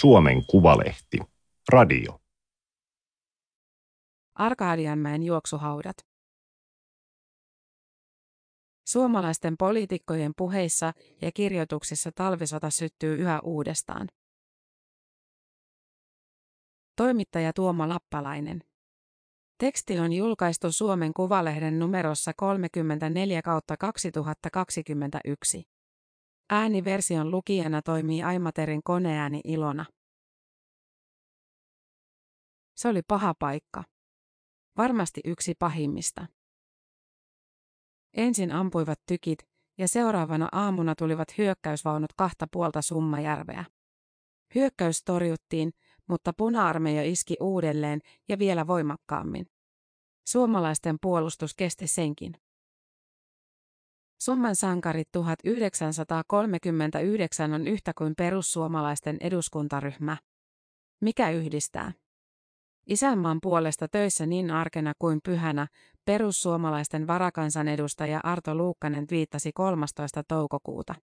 Suomen Kuvalehti. Radio. Arkadianmäen juoksuhaudat. Suomalaisten poliitikkojen puheissa ja kirjoituksissa talvisota syttyy yhä uudestaan. Toimittaja Tuoma Lappalainen. Teksti on julkaistu Suomen Kuvalehden numerossa 34 kautta 2021. Ääniversion lukijana toimii Aimaterin koneääni Ilona. Se oli paha paikka. Varmasti yksi pahimmista. Ensin ampuivat tykit, ja seuraavana aamuna tulivat hyökkäysvaunut kahta puolta Summajärveä. Hyökkäys torjuttiin, mutta puna-armeija iski uudelleen ja vielä voimakkaammin. Suomalaisten puolustus kesti senkin. Summan sankarit 1939 on yhtä kuin perussuomalaisten eduskuntaryhmä. Mikä yhdistää? Isänmaan puolesta töissä niin arkena kuin pyhänä, perussuomalaisten varakansanedustaja Arto Luukkanen viittasi 13. toukokuuta.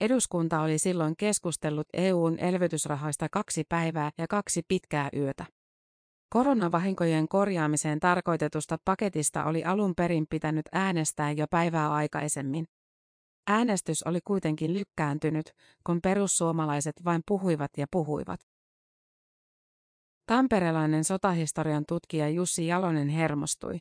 Eduskunta oli silloin keskustellut EUn elvytysrahoista kaksi päivää ja kaksi pitkää yötä. Koronavahinkojen korjaamiseen tarkoitetusta paketista oli alun perin pitänyt äänestää jo päivää aikaisemmin. Äänestys oli kuitenkin lykkääntynyt, kun perussuomalaiset vain puhuivat ja puhuivat. Tamperelainen sotahistorian tutkija Jussi Jalonen hermostui.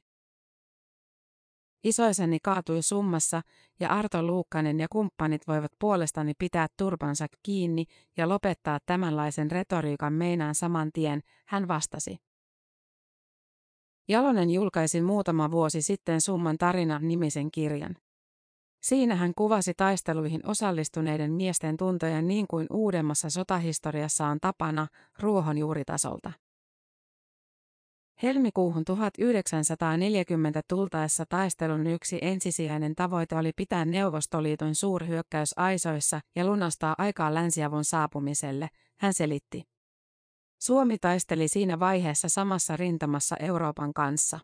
Isoiseni kaatui summassa ja Arto Luukkanen ja kumppanit voivat puolestani pitää turpansa kiinni ja lopettaa tämänlaisen retoriikan meinaan saman tien, hän vastasi. Jalonen julkaisi muutama vuosi sitten Summan tarina nimisen kirjan. Siinä hän kuvasi taisteluihin osallistuneiden miesten tuntoja niin kuin uudemmassa sotahistoriassa on tapana ruohonjuuritasolta. Helmikuuhun 1940 tultaessa taistelun yksi ensisijainen tavoite oli pitää Neuvostoliiton suurhyökkäys aisoissa ja lunastaa aikaa länsiavun saapumiselle, hän selitti. Suomi taisteli siinä vaiheessa samassa rintamassa Euroopan kanssa.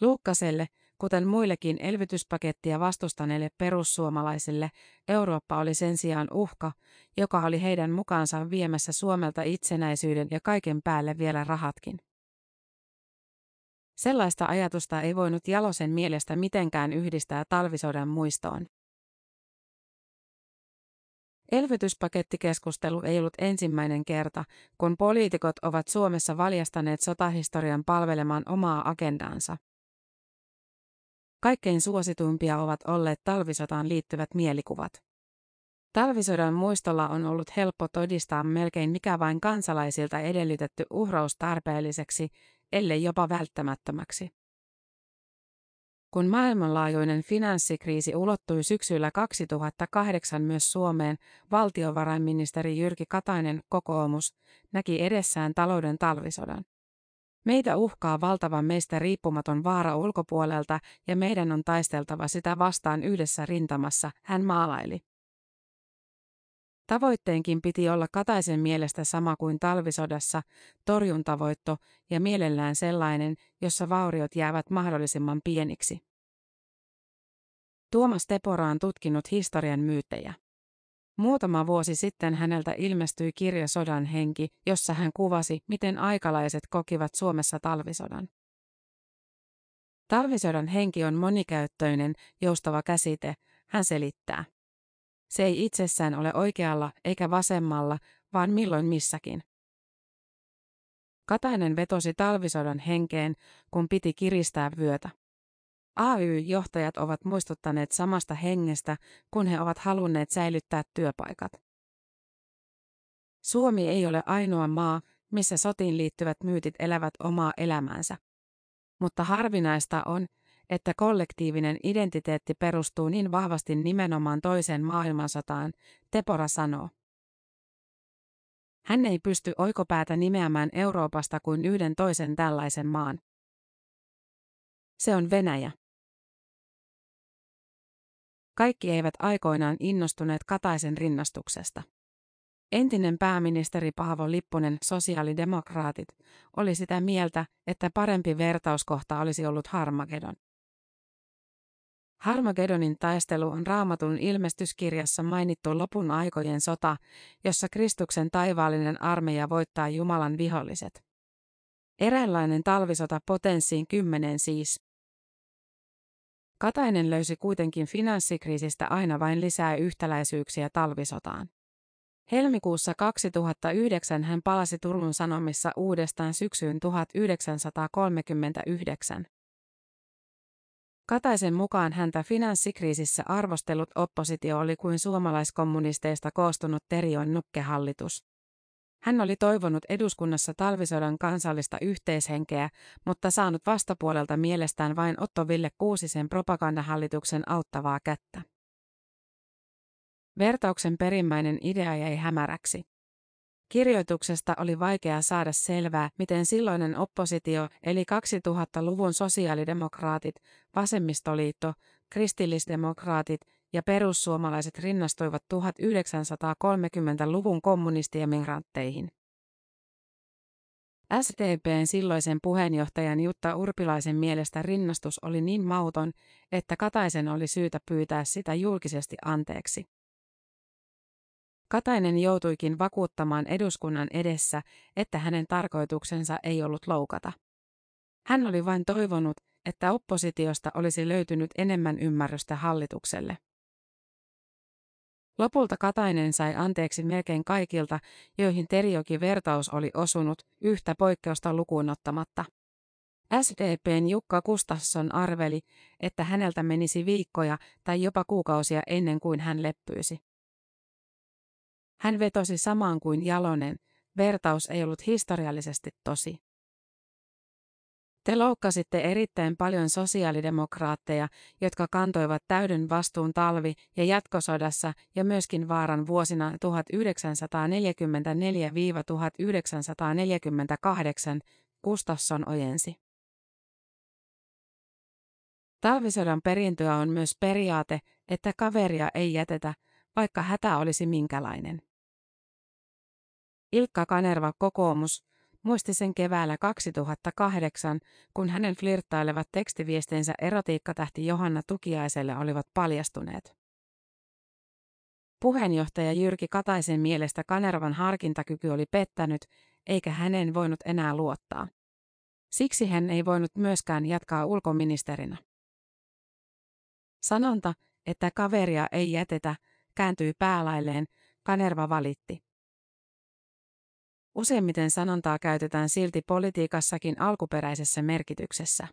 Luukkaselle, kuten muillekin elvytyspakettia vastustaneille perussuomalaisille, Eurooppa oli sen sijaan uhka, joka oli heidän mukaansa viemässä Suomelta itsenäisyyden ja kaiken päälle vielä rahatkin. Sellaista ajatusta ei voinut Jalosen mielestä mitenkään yhdistää talvisodan muistoon. Elvytyspakettikeskustelu ei ollut ensimmäinen kerta, kun poliitikot ovat Suomessa valjastaneet sotahistorian palvelemaan omaa agendaansa. Kaikkein suosituimpia ovat olleet talvisotaan liittyvät mielikuvat. Talvisodan muistolla on ollut helppo todistaa melkein mikä vain kansalaisilta edellytetty uhraus tarpeelliseksi, ellei jopa välttämättömäksi. Kun maailmanlaajuinen finanssikriisi ulottui syksyllä 2008 myös Suomeen, valtiovarainministeri Jyrki Katainen kokoomus näki edessään talouden talvisodan. Meitä uhkaa valtava meistä riippumaton vaara ulkopuolelta ja meidän on taisteltava sitä vastaan yhdessä rintamassa, hän maalaili. Tavoitteenkin piti olla Kataisen mielestä sama kuin talvisodassa, torjuntavoitto ja mielellään sellainen, jossa vauriot jäävät mahdollisimman pieniksi. Tuomas Tepora on tutkinut historian myyttejä. Muutama vuosi sitten häneltä ilmestyi kirja Sodan henki, jossa hän kuvasi, miten aikalaiset kokivat Suomessa talvisodan. Talvisodan henki on monikäyttöinen, joustava käsite, hän selittää. Se ei itsessään ole oikealla eikä vasemmalla, vaan milloin missäkin. Katainen vetosi talvisodan henkeen, kun piti kiristää vyötä. AY-johtajat ovat muistuttaneet samasta hengestä, kun he ovat halunneet säilyttää työpaikat. Suomi ei ole ainoa maa, missä sotiin liittyvät myytit elävät omaa elämäänsä. Mutta harvinaista on, että kollektiivinen identiteetti perustuu niin vahvasti nimenomaan toiseen maailmansotaan, Tepora sanoo. Hän ei pysty oikopäätä nimeämään Euroopasta kuin yhden toisen tällaisen maan. Se on Venäjä. Kaikki eivät aikoinaan innostuneet Kataisen rinnastuksesta. Entinen pääministeri Paavo Lipponen, sosiaalidemokraatit, oli sitä mieltä, että parempi vertauskohta olisi ollut Harmagedon. Harmagedonin taistelu on raamatun ilmestyskirjassa mainittu lopun aikojen sota, jossa Kristuksen taivaallinen armeija voittaa Jumalan viholliset. Eräänlainen talvisota potenssiin kymmenen siis. Katainen löysi kuitenkin finanssikriisistä aina vain lisää yhtäläisyyksiä talvisotaan. Helmikuussa 2009 hän palasi Turun Sanomissa uudestaan syksyyn 1939. Kataisen mukaan häntä finanssikriisissä arvostellut oppositio oli kuin suomalaiskommunisteista koostunut Terion nukkehallitus. Hän oli toivonut eduskunnassa talvisodan kansallista yhteishenkeä, mutta saanut vastapuolelta mielestään vain Otto Ville Kuusisen propagandahallituksen auttavaa kättä. Vertauksen perimmäinen idea jäi hämäräksi. Kirjoituksesta oli vaikea saada selvää, miten silloinen oppositio, eli 2000-luvun sosiaalidemokraatit, vasemmistoliitto, kristillisdemokraatit ja perussuomalaiset rinnastuivat 1930-luvun kommunistiemigrantteihin. SDPn silloisen puheenjohtajan Jutta Urpilaisen mielestä rinnastus oli niin mauton, että Kataisen oli syytä pyytää sitä julkisesti anteeksi. Katainen joutuikin vakuuttamaan eduskunnan edessä, että hänen tarkoituksensa ei ollut loukata. Hän oli vain toivonut, että oppositiosta olisi löytynyt enemmän ymmärrystä hallitukselle. Lopulta Katainen sai anteeksi melkein kaikilta, joihin Terjoki vertaus oli osunut, yhtä poikkeusta lukuun ottamatta. SDPn Jukka Gustafsson arveli, että häneltä menisi viikkoja tai jopa kuukausia ennen kuin hän leppyisi. Hän vetosi samaan kuin Jalonen, vertaus ei ollut historiallisesti tosi. Te loukkasitte erittäin paljon sosiaalidemokraatteja, jotka kantoivat täyden vastuun talvi- ja jatkosodassa ja myöskin vaaran vuosina 1944-1948, Gustafsson ojensi. Talvisodan perintöä on myös periaate, että kaveria ei jätetä, vaikka hätä olisi minkälainen. Ilkka Kanerva kokoomus muisti sen keväällä 2008, kun hänen flirttailevat tekstiviestinsä erotiikkatähti Johanna Tukiaiselle olivat paljastuneet. Puheenjohtaja Jyrki Kataisen mielestä Kanervan harkintakyky oli pettänyt, eikä hänen voinut enää luottaa. Siksi hän ei voinut myöskään jatkaa ulkoministerinä. Sanonta, että kaveria ei jätetä, kääntyi päälailleen, Kanerva valitti. Useimmiten sanontaa käytetään silti politiikassakin alkuperäisessä merkityksessä.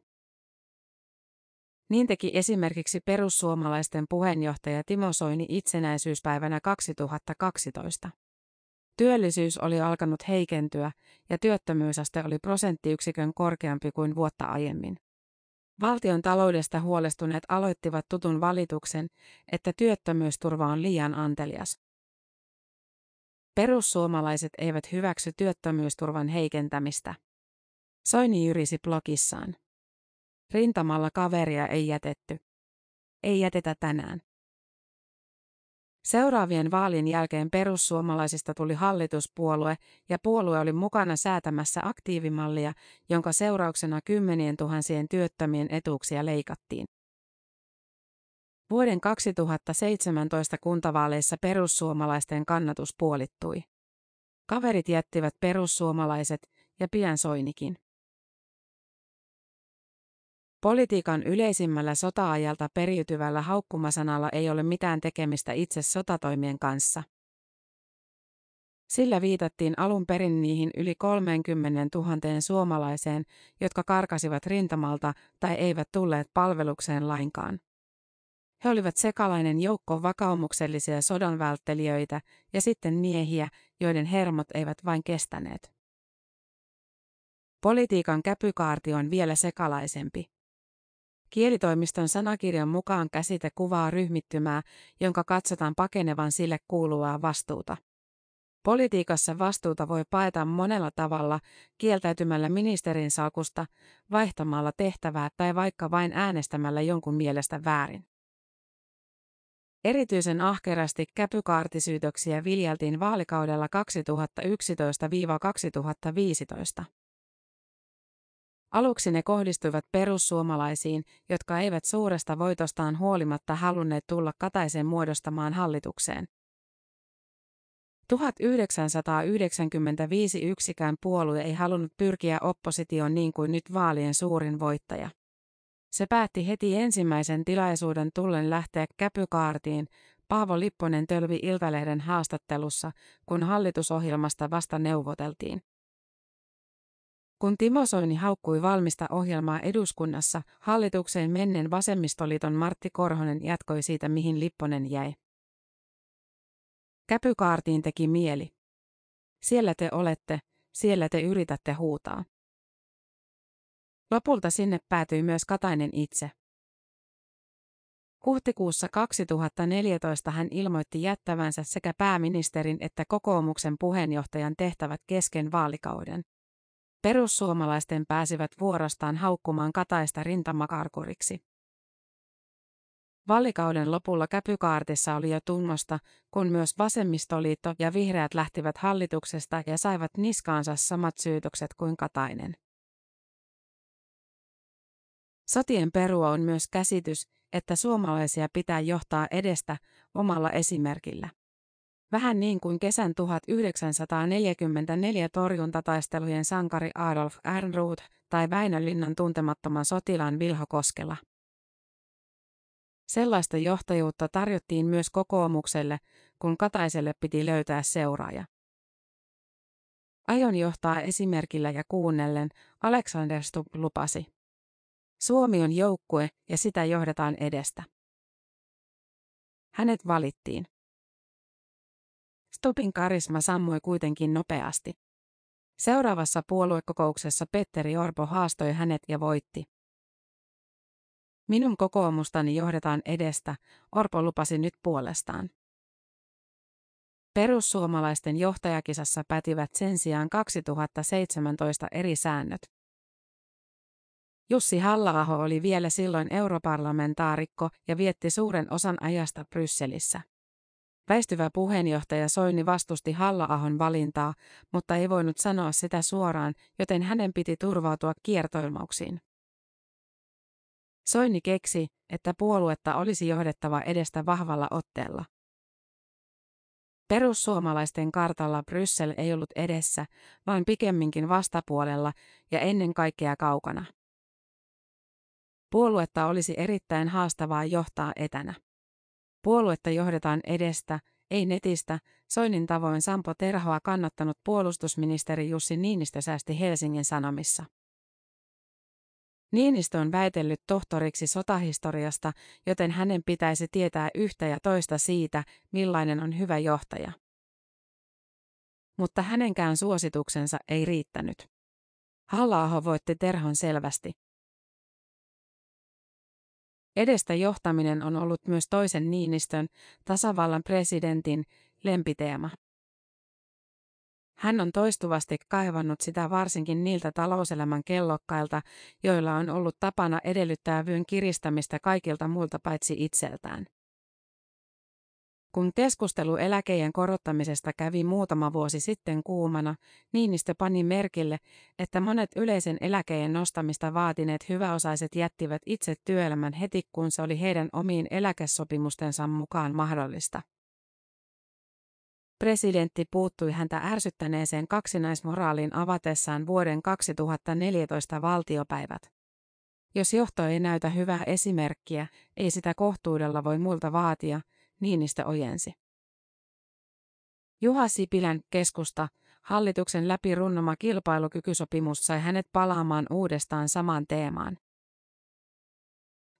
Niin teki esimerkiksi perussuomalaisten puheenjohtaja Timo Soini itsenäisyyspäivänä 2012. Työllisyys oli alkanut heikentyä ja työttömyysaste oli prosenttiyksikön korkeampi kuin vuotta aiemmin. Valtion taloudesta huolestuneet aloittivat tutun valituksen, että työttömyysturva on liian antelias. Perussuomalaiset eivät hyväksy työttömyysturvan heikentämistä. Soini jyrisi blogissaan. Rintamalla kaveria ei jätetty. Ei jätetä tänään. Seuraavien vaalien jälkeen perussuomalaisista tuli hallituspuolue ja puolue oli mukana säätämässä aktiivimallia, jonka seurauksena kymmenien tuhansien työttömien etuuksia leikattiin. Vuoden 2017 kuntavaaleissa perussuomalaisten kannatus puolittui. Kaverit jättivät perussuomalaiset ja pian Soinikin. Politiikan yleisimmällä sota-ajalta periytyvällä haukkumasanalla ei ole mitään tekemistä itse sotatoimien kanssa. Sillä viitattiin alun perin niihin yli 30 000 suomalaiseen, jotka karkasivat rintamalta tai eivät tulleet palvelukseen lainkaan. He olivat sekalainen joukko vakaumuksellisia sodanvälttelijöitä ja sitten miehiä, joiden hermot eivät vain kestäneet. Politiikan käpykaarti on vielä sekalaisempi. Kielitoimiston sanakirjan mukaan käsite kuvaa ryhmittymää, jonka katsotaan pakenevan sille kuuluvaa vastuuta. Politiikassa vastuuta voi paeta monella tavalla, kieltäytymällä ministerin salkusta, vaihtamalla tehtävää tai vaikka vain äänestämällä jonkun mielestä väärin. Erityisen ahkerasti käpykaartisyytöksiä viljeltiin vaalikaudella 2011-2015. Aluksi ne kohdistuivat perussuomalaisiin, jotka eivät suuresta voitostaan huolimatta halunneet tulla Kataisen muodostamaan hallitukseen. 1995 yksikään puolue ei halunnut pyrkiä oppositioon niin kuin nyt vaalien suurin voittaja. Se päätti heti ensimmäisen tilaisuuden tullen lähteä käpykaartiin, Paavo Lipponen tölvi Iltalehden haastattelussa, kun hallitusohjelmasta vasta neuvoteltiin. Kun Timo Soini haukkui valmista ohjelmaa eduskunnassa, hallitukseen mennen vasemmistoliiton Martti Korhonen jatkoi siitä, mihin Lipponen jäi. Käpykaartiin teki mieli. Siellä te olette, siellä te yritätte huutaa. Lopulta sinne päätyi myös Katainen itse. Huhtikuussa 2014 hän ilmoitti jättävänsä sekä pääministerin että kokoomuksen puheenjohtajan tehtävät kesken vaalikauden. Perussuomalaisten pääsivät vuorostaan haukkumaan Kataista rintamakarkuriksi. Vaalikauden lopulla käpykaartissa oli jo tunnosta, kun myös vasemmistoliitto ja vihreät lähtivät hallituksesta ja saivat niskaansa samat syytökset kuin Katainen. Sotien perua on myös käsitys, että suomalaisia pitää johtaa edestä omalla esimerkillä. Vähän niin kuin kesän 1944 torjuntataistelujen sankari Adolf Ehrnrooth tai Väinölinnan tuntemattoman sotilaan Vilho Koskela. Sellaista johtajuutta tarjottiin myös kokoomukselle, kun Kataiselle piti löytää seuraaja. Aion johtaa esimerkillä ja kuunnellen, Alexander Stubb lupasi. Suomi on joukkue ja sitä johdetaan edestä. Hänet valittiin. Stubbin karisma sammui kuitenkin nopeasti. Seuraavassa puoluekokouksessa Petteri Orpo haastoi hänet ja voitti. Minun kokoomustani johdetaan edestä, Orpo lupasi nyt puolestaan. Perussuomalaisten johtajakisassa pätivät sen sijaan 2017 eri säännöt. Jussi halla oli vielä silloin europarlamentaarikko ja vietti suuren osan ajasta Brysselissä. Väistyvä puheenjohtaja Soini vastusti halla valintaa, mutta ei voinut sanoa sitä suoraan, joten hänen piti turvautua kiertoilmauksiin. Soini keksi, että puoluetta olisi johdettava edestä vahvalla otteella. Perussuomalaisten kartalla Bryssel ei ollut edessä, vaan pikemminkin vastapuolella ja ennen kaikkea kaukana. Puoluetta olisi erittäin haastavaa johtaa etänä. Puoluetta johdetaan edestä, ei netistä, Soinin tavoin Sampo Terhoa kannattanut puolustusministeri Jussi Niinistö säästi Helsingin Sanomissa. Niinistö on väitellyt tohtoriksi sotahistoriasta, joten hänen pitäisi tietää yhtä ja toista siitä, millainen on hyvä johtaja. Mutta hänenkään suosituksensa ei riittänyt. halla voitti Terhon selvästi. Edestä johtaminen on ollut myös toisen Niinistön, tasavallan presidentin, lempiteema. Hän on toistuvasti kaivannut sitä varsinkin niiltä talouselämän kellokkailta, joilla on ollut tapana edellyttää vyön kiristämistä kaikilta muilta paitsi itseltään. Kun keskustelu eläkejen korottamisesta kävi muutama vuosi sitten kuumana, Niinistö pani merkille, että monet yleisen eläkeen nostamista vaatineet hyväosaiset jättivät itse työelämän heti kun se oli heidän omiin eläkesopimustensa mukaan mahdollista. Presidentti puuttui häntä ärsyttäneeseen kaksinaismoraaliin avatessaan vuoden 2014 valtiopäivät. Jos johto ei näytä hyvää esimerkkiä, ei sitä kohtuudella voi multa vaatia, Niinistö ojensi. Juha Sipilän keskusta, hallituksen läpi runnoma kilpailukykysopimus sai hänet palaamaan uudestaan samaan teemaan.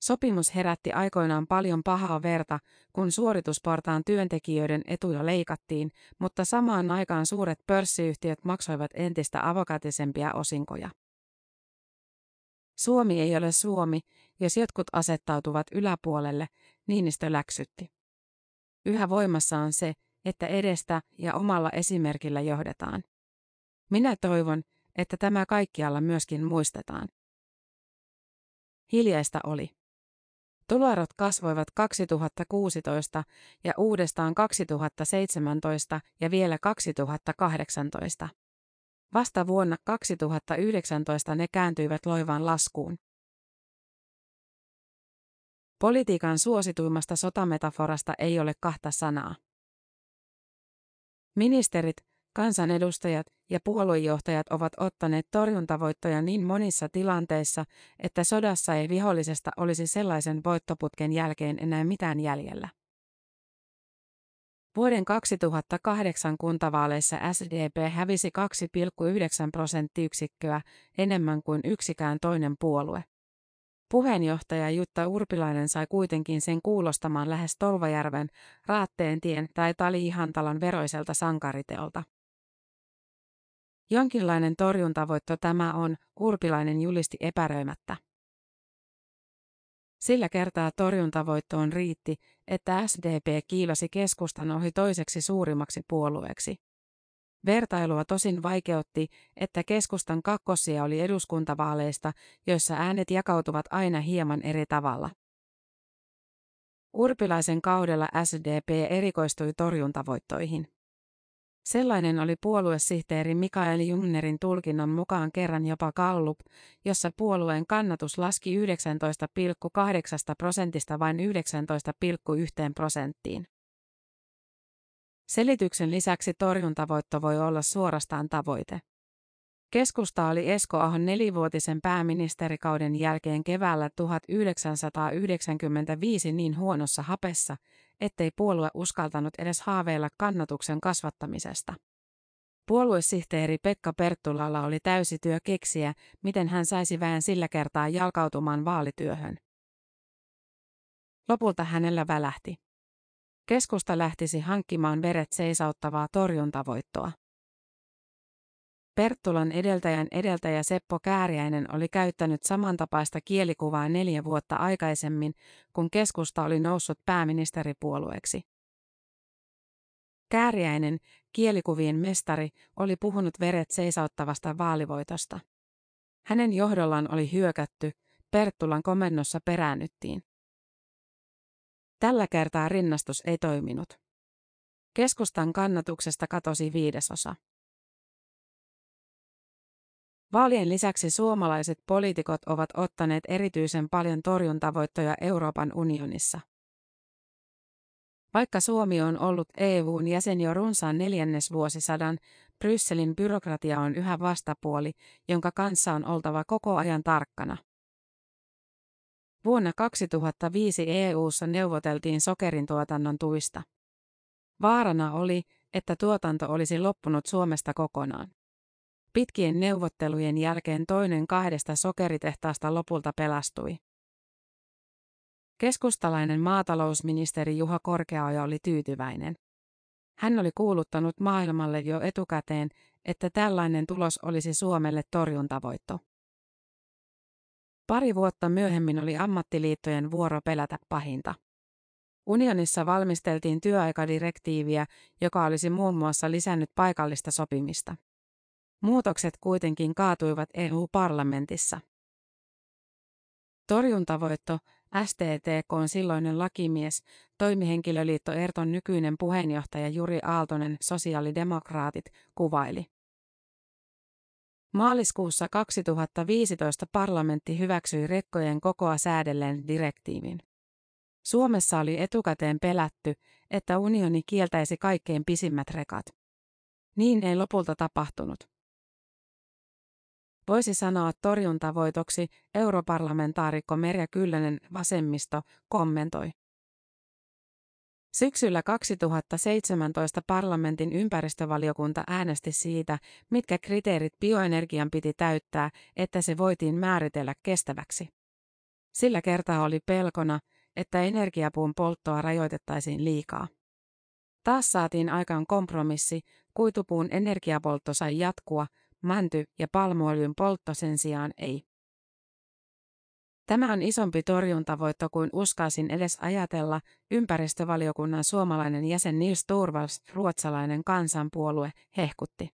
Sopimus herätti aikoinaan paljon pahaa verta, kun suorituspartaan työntekijöiden etuja leikattiin, mutta samaan aikaan suuret pörssiyhtiöt maksoivat entistä avokatisempia osinkoja. Suomi ei ole Suomi, jos jotkut asettautuvat yläpuolelle, Niinistö läksytti. Yhä voimassa on se, että edestä ja omalla esimerkillä johdetaan. Minä toivon, että tämä kaikkialla myöskin muistetaan. Hiljaista oli. Tuloerot kasvoivat 2016 ja uudestaan 2017 ja vielä 2018. Vasta vuonna 2019 ne kääntyivät loivaan laskuun. Politiikan suosituimmasta sotametaforasta ei ole kahta sanaa. Ministerit, kansanedustajat ja puoluejohtajat ovat ottaneet torjuntavoittoja niin monissa tilanteissa, että sodassa ei vihollisesta olisi sellaisen voittoputken jälkeen enää mitään jäljellä. Vuoden 2008 kuntavaaleissa SDP hävisi 2,9 prosenttiyksikköä enemmän kuin yksikään toinen puolue. Puheenjohtaja Jutta Urpilainen sai kuitenkin sen kuulostamaan lähes Tolvajärven, Raatteentien tai Tali-Ihantalon veroiselta sankariteolta. Jonkinlainen torjuntavoitto tämä on, Urpilainen julisti epäröimättä. Sillä kertaa torjuntavoittoon riitti, että SDP kiilasi keskustan ohi toiseksi suurimmaksi puolueeksi. Vertailua tosin vaikeutti, että keskustan kakkosia oli eduskuntavaaleista, joissa äänet jakautuvat aina hieman eri tavalla. Urpilaisen kaudella SDP erikoistui torjuntavoittoihin. Sellainen oli puoluesihteeri Mikael Jungnerin tulkinnon mukaan kerran jopa Gallup, jossa puolueen kannatus laski 19,8 prosentista vain 19,1 prosenttiin. Selityksen lisäksi torjuntavoitto voi olla suorastaan tavoite. Keskusta oli Esko Ahon nelivuotisen pääministerikauden jälkeen keväällä 1995 niin huonossa hapessa, ettei puolue uskaltanut edes haaveilla kannatuksen kasvattamisesta. Puoluesihteeri Pekka Perttulalla oli täysi työ keksiä, miten hän saisi väen sillä kertaa jalkautumaan vaalityöhön. Lopulta hänellä välähti. Keskusta lähtisi hankkimaan veret seisauttavaa torjuntavoittoa. Perttulan edeltäjän edeltäjä Seppo Kääriäinen oli käyttänyt samantapaista kielikuvaa neljä vuotta aikaisemmin, kun keskusta oli noussut pääministeripuolueeksi. Kääriäinen, kielikuvien mestari, oli puhunut veret seisauttavasta vaalivoitosta. Hänen johdollaan oli hyökätty, Perttulan komennossa peräännyttiin. Tällä kertaa rinnastus ei toiminut. Keskustan kannatuksesta katosi viidesosa. Vaalien lisäksi suomalaiset poliitikot ovat ottaneet erityisen paljon torjuntavoittoja Euroopan unionissa. Vaikka Suomi on ollut EUn jäsen jo runsaan neljännesvuosisadan, Brysselin byrokratia on yhä vastapuoli, jonka kanssa on oltava koko ajan tarkkana. Vuonna 2005 EU:ssa neuvoteltiin sokerin tuotannon tuista. Vaarana oli, että tuotanto olisi loppunut Suomesta kokonaan. Pitkien neuvottelujen jälkeen toinen kahdesta sokeritehtaasta lopulta pelastui. Keskustalainen maatalousministeri Juha Korkeaoja oli tyytyväinen. Hän oli kuuluttanut maailmalle jo etukäteen, että tällainen tulos olisi Suomelle torjuntavoitto. Pari vuotta myöhemmin oli ammattiliittojen vuoro pelätä pahinta. Unionissa valmisteltiin työaikadirektiiviä, joka olisi muun muassa lisännyt paikallista sopimista. Muutokset kuitenkin kaatuivat EU-parlamentissa. Torjuntavoitto, STTK silloinen lakimies, toimihenkilöliitto Erton nykyinen puheenjohtaja Juri Aaltonen, sosiaalidemokraatit, kuvaili. Maaliskuussa 2015 parlamentti hyväksyi rekkojen kokoa säädelleen direktiivin. Suomessa oli etukäteen pelätty, että unioni kieltäisi kaikkein pisimmät rekat. Niin ei lopulta tapahtunut. Voisi sanoa torjuntavoitoksi, europarlamentaarikko Merja Kyllönen vasemmisto kommentoi. Syksyllä 2017 parlamentin ympäristövaliokunta äänesti siitä, mitkä kriteerit bioenergian piti täyttää, että se voitiin määritellä kestäväksi. Sillä kertaa oli pelkona, että energiapuun polttoa rajoitettaisiin liikaa. Taas saatiin aikaan kompromissi, kuitupuun energiapoltto sai jatkua, mänty- ja palmuöljyn poltto sen sijaan ei. Tämä on isompi torjuntavoitto kuin uskaisin edes ajatella, ympäristövaliokunnan suomalainen jäsen Nils Torvalds, ruotsalainen kansanpuolue, hehkutti.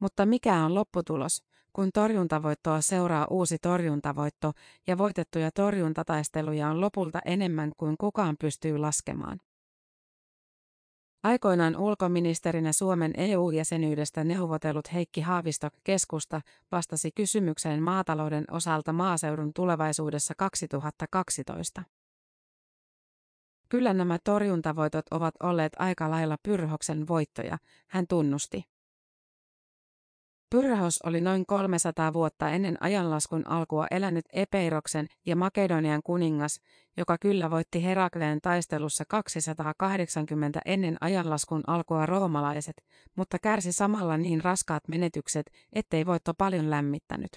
Mutta mikä on lopputulos, kun torjuntavoittoa seuraa uusi torjuntavoitto ja voitettuja torjuntataisteluja on lopulta enemmän kuin kukaan pystyy laskemaan? Aikoinaan ulkoministerinä Suomen EU-jäsenyydestä neuvotellut Heikki Haavisto keskusta vastasi kysymykseen maatalouden osalta maaseudun tulevaisuudessa 2012. Kyllä nämä torjuntavoitot ovat olleet aika lailla Pyrhoksen voittoja, hän tunnusti. Pyrrhos oli noin 300 vuotta ennen ajanlaskun alkua elänyt Epeiroksen ja Makedonian kuningas, joka kyllä voitti Herakleen taistelussa 280 ennen ajanlaskun alkua roomalaiset, mutta kärsi samalla niin raskaat menetykset, ettei voitto paljon lämmittänyt.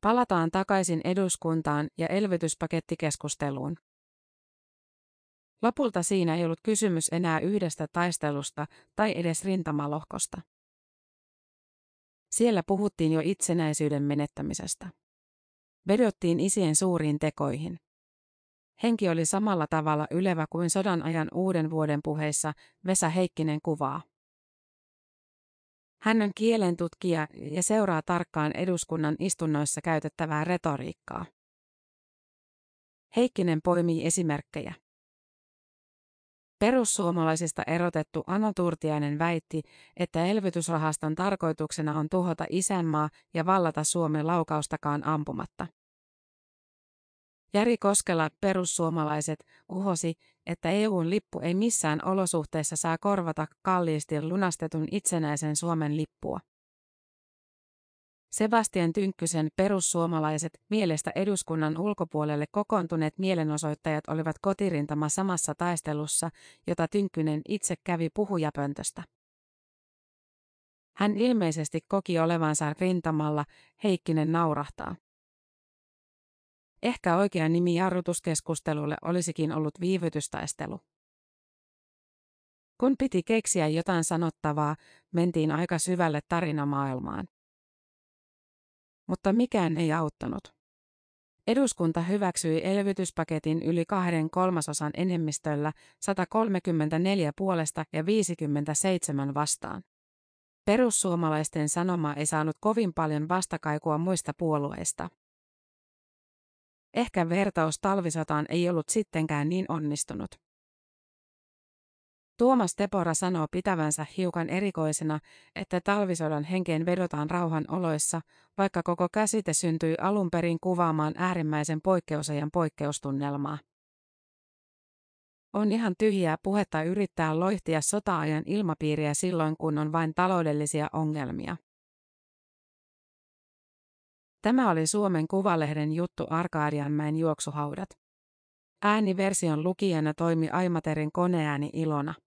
Palataan takaisin eduskuntaan ja elvytyspakettikeskusteluun. Lopulta siinä ei ollut kysymys enää yhdestä taistelusta tai edes rintamalohkosta. Siellä puhuttiin jo itsenäisyyden menettämisestä. Vedottiin isien suuriin tekoihin. Henki oli samalla tavalla ylevä kuin sodan ajan uuden vuoden puheissa Vesa Heikkinen kuvaa. Hän on kielen tutkija ja seuraa tarkkaan eduskunnan istunnoissa käytettävää retoriikkaa. Heikkinen poimii esimerkkejä. Perussuomalaisista erotettu Ano Turtiainen väitti, että elvytysrahaston tarkoituksena on tuhota isänmaa ja vallata Suomen laukaustakaan ampumatta. Jari Koskela, perussuomalaiset, uhosi, että EUn lippu ei missään olosuhteissa saa korvata kalliisti lunastetun itsenäisen Suomen lippua. Sebastian Tynkkysen perussuomalaiset mielestä eduskunnan ulkopuolelle kokoontuneet mielenosoittajat olivat kotirintama samassa taistelussa, jota Tynkkynen itse kävi puhujapöntöstä. Hän ilmeisesti koki olevansa rintamalla, Heikkinen naurahtaa. Ehkä oikea nimi jarrutuskeskustelulle olisikin ollut viivytystaistelu. Kun piti keksiä jotain sanottavaa, mentiin aika syvälle tarinamaailmaan mutta mikään ei auttanut. Eduskunta hyväksyi elvytyspaketin yli kahden kolmasosan enemmistöllä 134 puolesta ja 57 vastaan. Perussuomalaisten sanoma ei saanut kovin paljon vastakaikua muista puolueista. Ehkä vertaus talvisotaan ei ollut sittenkään niin onnistunut. Tuomas Tepora sanoo pitävänsä hiukan erikoisena, että talvisodan henkeen vedotaan rauhan oloissa, vaikka koko käsite syntyi alun perin kuvaamaan äärimmäisen poikkeusajan poikkeustunnelmaa. On ihan tyhjää puhetta yrittää loihtia sota-ajan ilmapiiriä silloin, kun on vain taloudellisia ongelmia. Tämä oli Suomen Kuvalehden juttu Arkadianmäen juoksuhaudat. Ääniversion lukijana toimi Aimaterin koneääni Ilona.